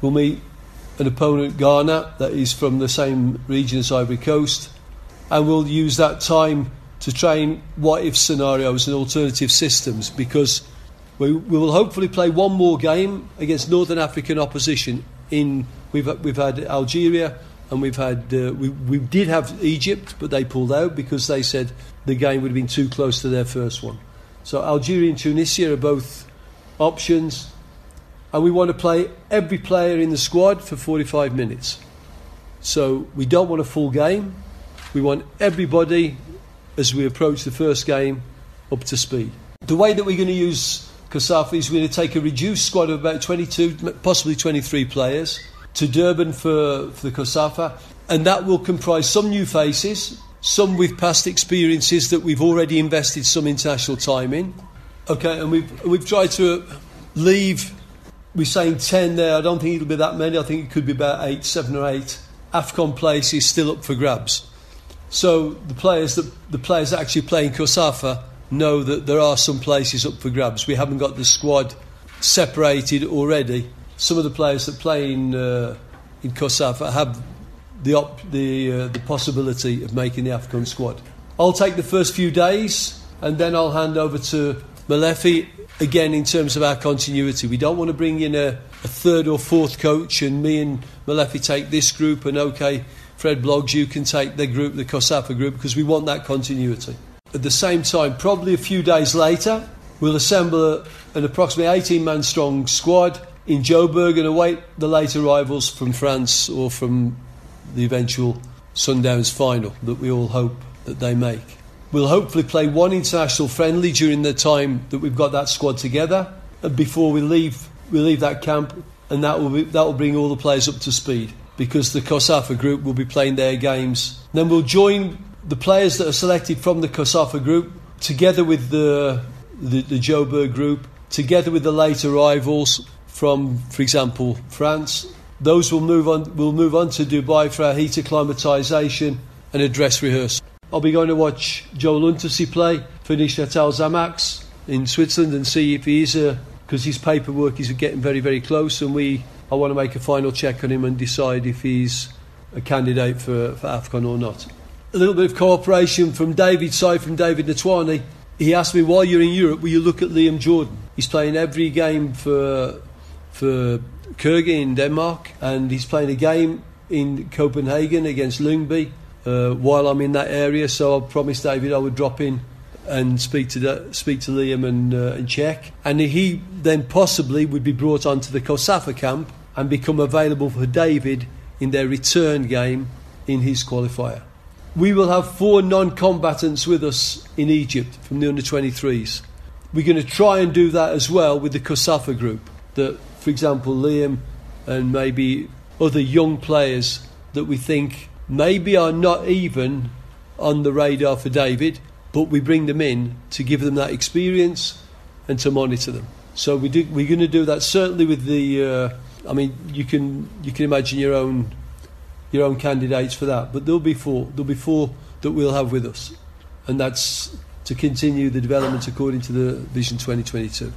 We'll meet an opponent, Ghana, that is from the same region as Ivory Coast, and we'll use that time to train what if scenarios and alternative systems because we, we will hopefully play one more game against Northern African opposition. In we've we've had Algeria and we've had uh, we we did have Egypt, but they pulled out because they said the game would have been too close to their first one. So Algeria and Tunisia are both options, and we want to play every player in the squad for 45 minutes. So we don't want a full game. We want everybody as we approach the first game up to speed. The way that we're going to use COSAFA is we're going to take a reduced squad of about 22, possibly 23 players to Durban for, for the COSAFA, and that will comprise some new faces, some with past experiences that we've already invested some international time in. Okay, and we've, we've tried to leave, we're saying 10 there, I don't think it'll be that many, I think it could be about 8, 7 or 8 AFCON place is still up for grabs. So the players that the players that actually playing COSAFA know that there are some places up for grabs. We haven't got the squad separated already. Some of the players that play in uh, in COSAFA have the op- the uh, the possibility of making the AFCON squad. I'll take the first few days and then I'll hand over to Molefi again in terms of our continuity. We don't want to bring in a, a third or fourth coach and me and Molefi take this group and okay Fred Bloggs, you can take the group, the COSAFA group, because we want that continuity. At the same time, probably a few days later, we'll assemble an approximately 18 man strong squad in Joburg and await the late arrivals from France or from the eventual Sundowns final that we all hope that they make. We'll hopefully play one international friendly during the time that we've got that squad together and before we leave we leave that camp and that will be, that will bring all the players up to speed because the COSAFA group will be playing their games. Then we'll join the players that are selected from the COSAFA group together with the, the, the Joburg group, together with the late arrivals from, for example, France. Those will move on, will move on to Dubai for our heat acclimatisation and a dress rehearsal. I'll be going to watch Joe Luntasi play for Neuchâtel Xamax in Switzerland and see if he is uh, a because his paperwork is getting very very close and we I want to make a final check on him and decide if he's a candidate for, for AFCON or not. A little bit of cooperation from David's side, from David Notoane. He asked me, while you're in Europe, will you look at Liam Jordan? He's playing every game for, for Køge in Denmark, and he's playing a game in Copenhagen against Lyngby uh, while I'm in that area. So I promised David I would drop in and speak to the, speak to Liam and, uh, and check. And he then possibly would be brought onto the COSAFA camp and become available for David in their return game in his qualifier. We will have four non combatants with us in Egypt from the under 23s. We're going to try and do that as well with the COSAFA group. That, for example, Liam and maybe other young players that we think maybe are not even on the radar for David, but we bring them in to give them that experience and to monitor them. So we do, we're going to do that certainly with the. Uh, I mean, you can you can imagine your own your own candidates for that, but there'll be four. There'll be four that we'll have with us, and that's to continue the development according to the Vision 2022.